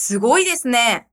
すごいですね。